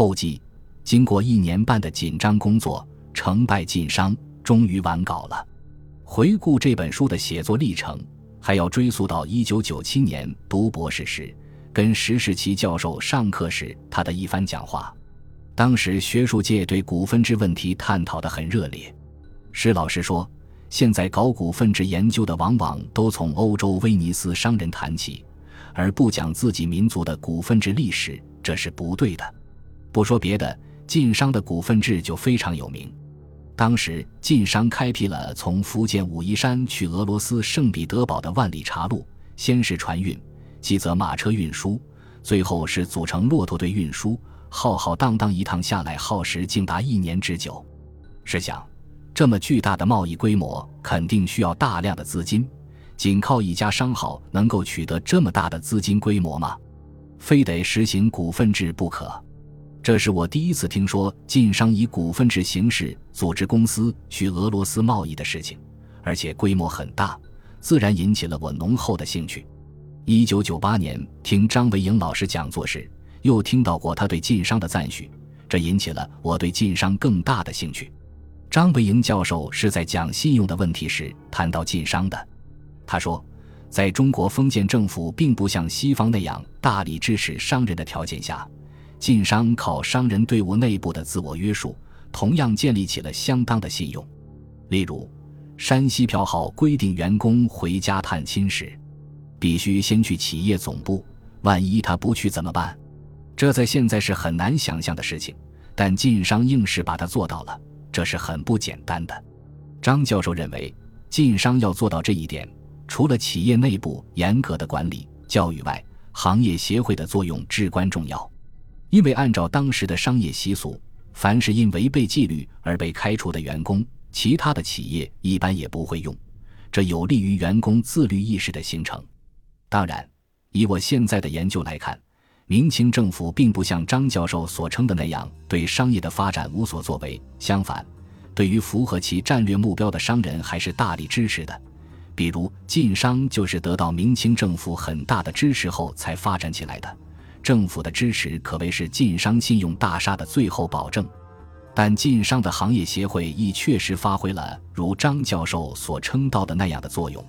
后记：经过一年半的紧张工作，成败尽商，终于完稿了。回顾这本书的写作历程，还要追溯到一九九七年读博士时，跟石世奇教授上课时他的一番讲话。当时学术界对股份制问题探讨得很热烈。石老师说：“现在搞股份制研究的，往往都从欧洲威尼斯商人谈起，而不讲自己民族的股份制历史，这是不对的。不说别的，晋商的股份制就非常有名。当时晋商开辟了从福建武夷山去俄罗斯圣彼得堡的万里茶路，先是船运，继则马车运输，最后是组成骆驼队运输，浩浩荡荡一趟下来，耗时竟达一年之久。试想。”这么巨大的贸易规模，肯定需要大量的资金。仅靠一家商号能够取得这么大的资金规模吗？非得实行股份制不可。这是我第一次听说晋商以股份制形式组织公司去俄罗斯贸易的事情，而且规模很大，自然引起了我浓厚的兴趣。一九九八年听张维迎老师讲座时，又听到过他对晋商的赞许，这引起了我对晋商更大的兴趣。张维迎教授是在讲信用的问题时谈到晋商的。他说，在中国封建政府并不像西方那样大力支持商人的条件下，晋商靠商人队伍内部的自我约束，同样建立起了相当的信用。例如，山西票号规定，员工回家探亲时，必须先去企业总部，万一他不去怎么办？这在现在是很难想象的事情，但晋商硬是把它做到了。这是很不简单的。张教授认为，晋商要做到这一点，除了企业内部严格的管理、教育外，行业协会的作用至关重要。因为按照当时的商业习俗，凡是因违背纪律而被开除的员工，其他的企业一般也不会用，这有利于员工自律意识的形成。当然，以我现在的研究来看，明清政府并不像张教授所称的那样对商业的发展无所作为，相反，对于符合其战略目标的商人还是大力支持的。比如晋商就是得到明清政府很大的支持后才发展起来的，政府的支持可谓是晋商信用大厦的最后保证。但晋商的行业协会亦确实发挥了如张教授所称道的那样的作用，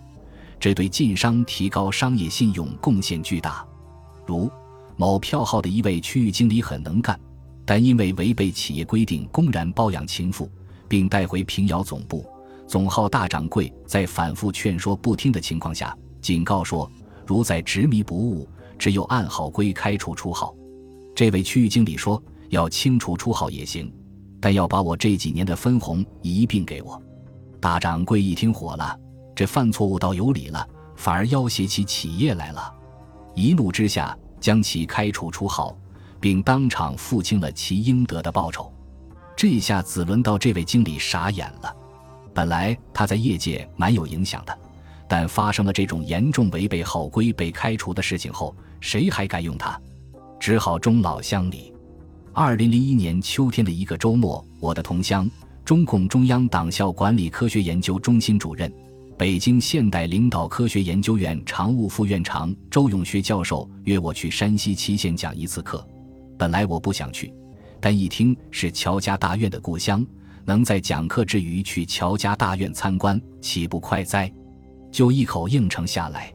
这对晋商提高商业信用贡献巨大。如。某票号的一位区域经理很能干，但因为违背企业规定，公然包养情妇，并带回平遥总部。总号大掌柜在反复劝说不听的情况下，警告说：如再执迷不悟，只有按号归开除出号。这位区域经理说：要清除出号也行，但要把我这几年的分红一并给我。大掌柜一听火了，这犯错误倒有理了，反而要挟起企业来了。一怒之下。将其开除出号，并当场付清了其应得的报酬。这下子轮到这位经理傻眼了。本来他在业界蛮有影响的，但发生了这种严重违背号规被开除的事情后，谁还敢用他？只好终老乡里。二零零一年秋天的一个周末，我的同乡，中共中央党校管理科学研究中心主任。北京现代领导科学研究院常务副院长周永学教授约我去山西祁县讲一次课。本来我不想去，但一听是乔家大院的故乡，能在讲课之余去乔家大院参观，岂不快哉？就一口应承下来。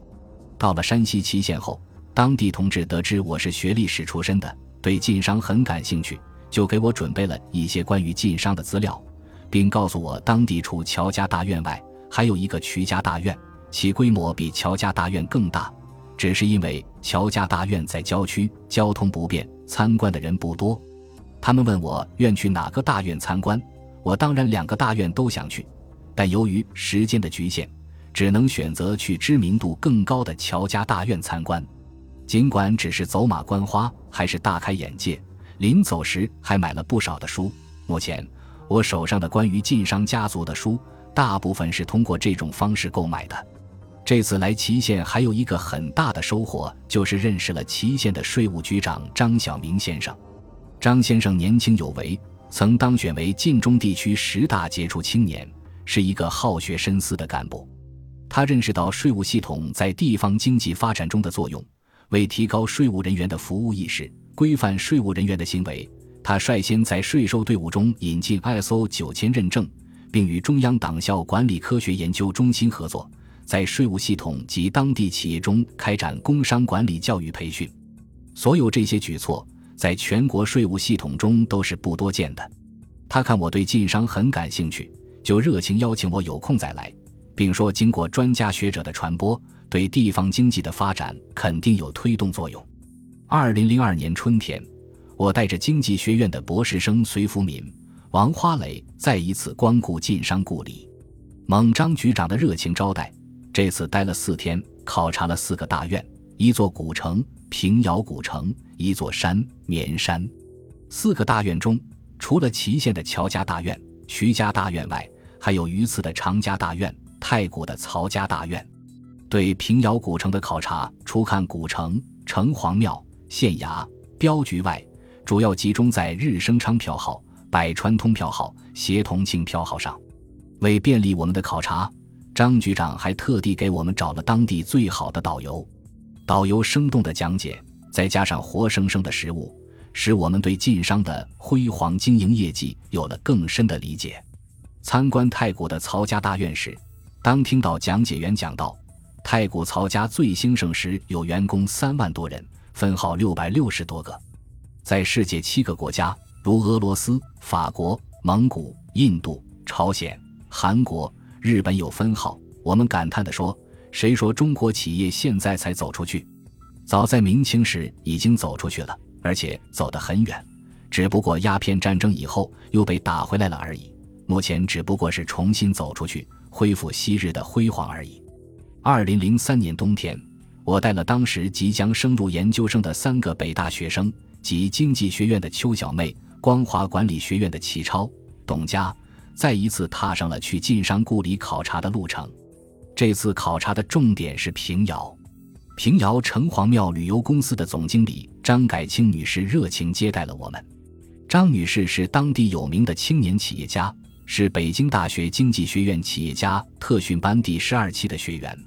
到了山西祁县后，当地同志得知我是学历史出身的，对晋商很感兴趣，就给我准备了一些关于晋商的资料，并告诉我，当地除乔家大院外，还有一个瞿家大院，其规模比乔家大院更大，只是因为乔家大院在郊区，交通不便，参观的人不多。他们问我愿去哪个大院参观，我当然两个大院都想去，但由于时间的局限，只能选择去知名度更高的乔家大院参观。尽管只是走马观花，还是大开眼界。临走时还买了不少的书。目前我手上的关于晋商家族的书。大部分是通过这种方式购买的。这次来祁县还有一个很大的收获，就是认识了祁县的税务局长张晓明先生。张先生年轻有为，曾当选为晋中地区十大杰出青年，是一个好学深思的干部。他认识到税务系统在地方经济发展中的作用，为提高税务人员的服务意识、规范税务人员的行为。他率先在税收队伍中引进 ISO 九千认证，并与中央党校管理科学研究中心合作，在税务系统及当地企业中开展工商管理教育培训。所有这些举措，在全国税务系统中都是不多见的。他看我对晋商很感兴趣，就热情邀请我有空再来，并说经过专家学者的传播，对地方经济的发展肯定有推动作用。二零零二年春天。我带着经济学院的博士生隋福敏、王花蕾再一次光顾晋商故里，蒙张局长的热情招待。这次待了四天，考察了四个大院：一座古城平遥古城，一座山绵山。四个大院中，除了祁县的乔家大院、徐家大院外，还有榆次的常家大院、太谷的曹家大院。对平遥古城的考察，除看古城、城隍庙、县衙、镖局外，主要集中在日升昌票号、百川通票号、协同庆票号上。为便利我们的考察，张局长还特地给我们找了当地最好的导游。导游生动的讲解，再加上活生生的实物，使我们对晋商的辉煌经营业绩有了更深的理解。参观太谷的曹家大院时，当听到讲解员讲到，太古曹家最兴盛时有员工三万多人，分号六百六十多个。在世界七个国家，如俄罗斯、法国、蒙古、印度、朝鲜、韩国、日本有分号。我们感叹地说：“谁说中国企业现在才走出去？早在明清时已经走出去了，而且走得很远。只不过鸦片战争以后又被打回来了而已。目前只不过是重新走出去，恢复昔日的辉煌而已。”二零零三年冬天，我带了当时即将升入研究生的三个北大学生。及经济学院的邱小妹、光华管理学院的齐超、董佳，再一次踏上了去晋商故里考察的路程。这次考察的重点是平遥。平遥城隍庙旅游公司的总经理张改清女士热情接待了我们。张女士是当地有名的青年企业家，是北京大学经济学院企业家特训班第十二期的学员。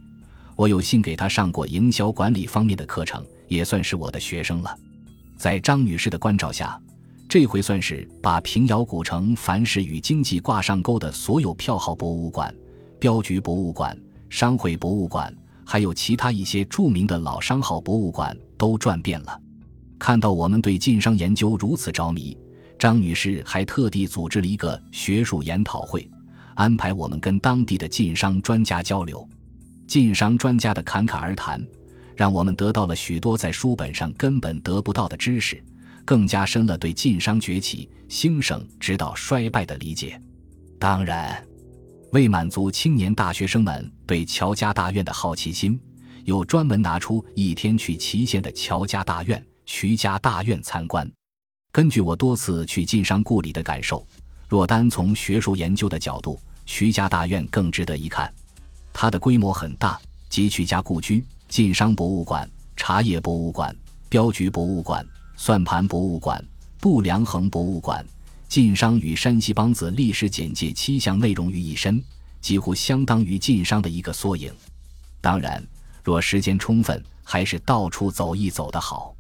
我有幸给他上过营销管理方面的课程，也算是我的学生了。在张女士的关照下，这回算是把平遥古城凡是与经济挂上钩的所有票号博物馆、镖局博物馆、商会博物馆，还有其他一些著名的老商号博物馆都转遍了。看到我们对晋商研究如此着迷，张女士还特地组织了一个学术研讨会，安排我们跟当地的晋商专家交流。晋商专家的侃侃而谈。让我们得到了许多在书本上根本得不到的知识，更加深了对晋商崛起、兴盛直到衰败的理解。当然，为满足青年大学生们对乔家大院的好奇心，又专门拿出一天去祁县的乔家大院、徐家大院参观。根据我多次去晋商故里的感受，若单从学术研究的角度，徐家大院更值得一看。它的规模很大，集曲家故居。晋商博物馆、茶叶博物馆、镖局博物馆、算盘博物馆、度量衡博物馆、晋商与山西梆子历史简介七项内容于一身，几乎相当于晋商的一个缩影。当然，若时间充分，还是到处走一走的好。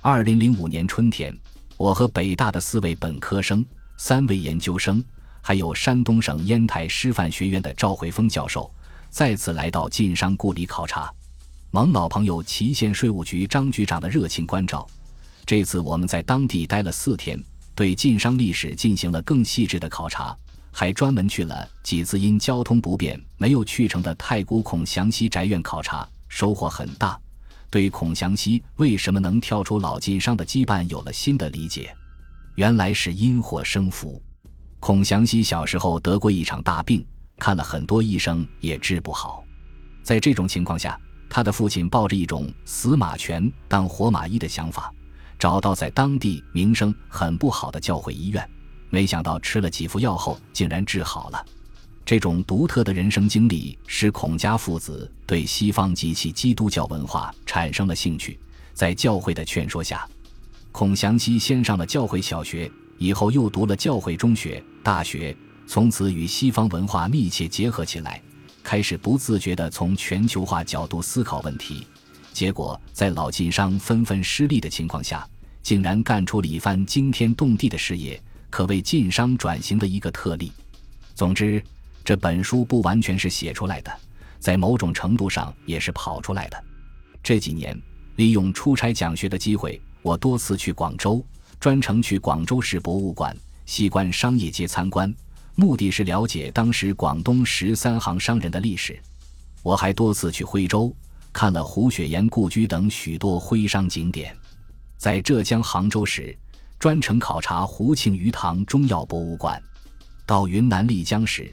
二零零五年春天，我和北大的四位本科生、三位研究生，还有山东省烟台师范学院的赵慧峰教授，再次来到晋商故里考察。蒙老朋友祁县税务局张局长的热情关照，这次我们在当地待了四天，对晋商历史进行了更细致的考察，还专门去了几次因交通不便没有去成的太古孔祥熙宅院考察，收获很大，对孔祥熙为什么能跳出老晋商的羁绊有了新的理解。原来是因祸生福，孔祥熙小时候得过一场大病，看了很多医生也治不好，在这种情况下。他的父亲抱着一种死马全当活马医的想法，找到在当地名声很不好的教会医院，没想到吃了几副药后竟然治好了。这种独特的人生经历使孔家父子对西方及其基督教文化产生了兴趣。在教会的劝说下，孔祥熙先上了教会小学，以后又读了教会中学、大学，从此与西方文化密切结合起来。开始不自觉地从全球化角度思考问题，结果在老晋商纷纷失利的情况下，竟然干出了一番惊天动地的事业，可谓晋商转型的一个特例。总之，这本书不完全是写出来的，在某种程度上也是跑出来的。这几年，利用出差讲学的机会，我多次去广州，专程去广州市博物馆，西关商业街参观，目的是了解当时广东十三行商人的历史。我还多次去徽州，看了胡雪岩故居等许多徽商景点。在浙江杭州时，专程考察胡庆余堂中药博物馆；到云南丽江时，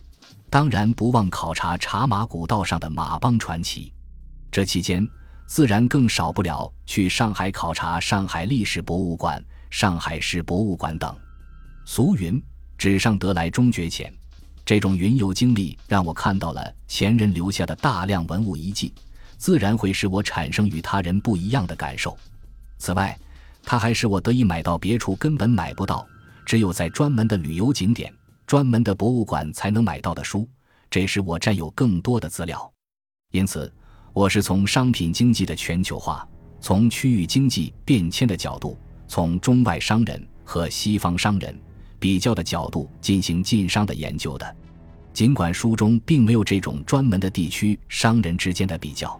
当然不忘考察茶马古道上的马帮传奇。这期间，自然更少不了去上海考察上海历史博物馆、上海市博物馆等。俗云“纸上得来终觉浅”。这种云游经历让我看到了前人留下的大量文物遗迹，自然会使我产生与他人不一样的感受。此外，它还使我得以买到别处根本买不到、只有在专门的旅游景点、专门的博物馆才能买到的书，这使我占有更多的资料。因此，我是从商品经济的全球化、从区域经济变迁的角度、从中外商人和西方商人。比较的角度进行晋商的研究的，尽管书中并没有这种专门的地区商人之间的比较，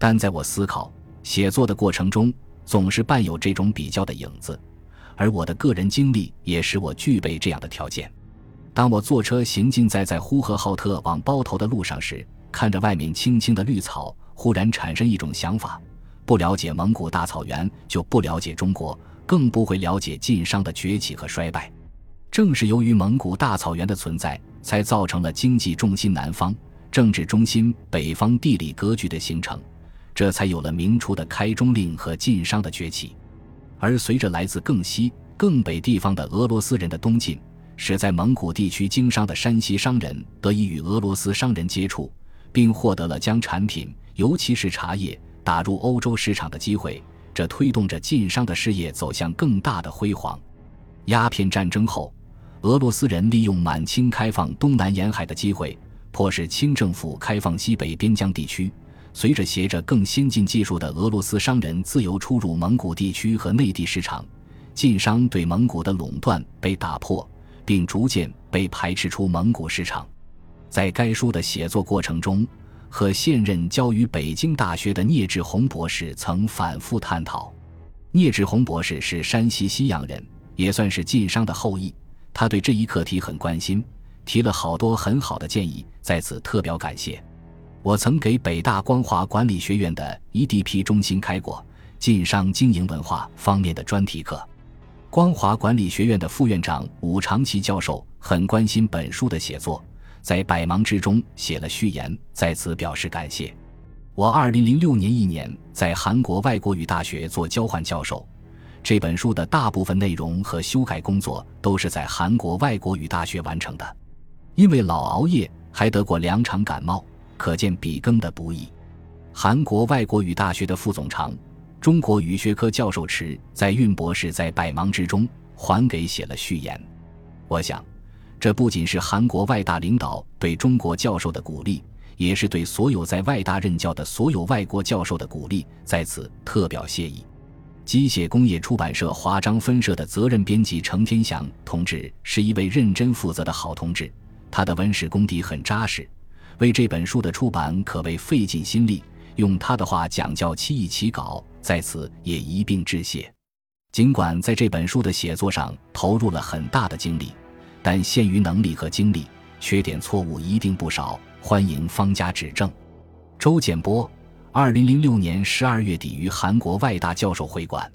但在我思考写作的过程中，总是伴有这种比较的影子，而我的个人经历也使我具备这样的条件。当我坐车行进在在呼和浩特往包头的路上时，看着外面青青的绿草，忽然产生一种想法：不了解蒙古大草原，就不了解中国，更不会了解晋商的崛起和衰败。正是由于蒙古大草原的存在，才造成了经济重心南方、政治中心北方地理格局的形成，这才有了明初的开中令和晋商的崛起。而随着来自更西、更北地方的俄罗斯人的东进，使在蒙古地区经商的山西商人得以与俄罗斯商人接触，并获得了将产品，尤其是茶叶打入欧洲市场的机会，这推动着晋商的事业走向更大的辉煌。鸦片战争后。俄罗斯人利用满清开放东南沿海的机会，迫使清政府开放西北边疆地区。随着携着更先进技术的俄罗斯商人自由出入蒙古地区和内地市场，晋商对蒙古的垄断被打破，并逐渐被排斥出蒙古市场。在该书的写作过程中，和现任教于北京大学的聂志宏博士曾反复探讨。聂志宏博士是山西西阳人，也算是晋商的后裔。他对这一课题很关心，提了好多很好的建议，在此特表感谢。我曾给北大光华管理学院的 EDP 中心开过晋商经营文化方面的专题课。光华管理学院的副院长武长奇教授很关心本书的写作，在百忙之中写了序言，在此表示感谢。我2006年一年在韩国外国语大学做交换教授。这本书的大部分内容和修改工作都是在韩国外国语大学完成的，因为老熬夜还得过两场感冒，可见笔耕的不易。韩国外国语大学的副总长、中国语学科教授池在运博士在百忙之中还给写了序言。我想，这不仅是韩国外大领导对中国教授的鼓励，也是对所有在外大任教的所有外国教授的鼓励，在此特表谢意。机械工业出版社华章分社的责任编辑程天祥同志是一位认真负责的好同志，他的文史功底很扎实，为这本书的出版可谓费尽心力。用他的话讲叫“七易起稿”，在此也一并致谢。尽管在这本书的写作上投入了很大的精力，但限于能力和精力，缺点错误一定不少，欢迎方家指正。周建波。二零零六年十二月底于韩国外大教授会馆。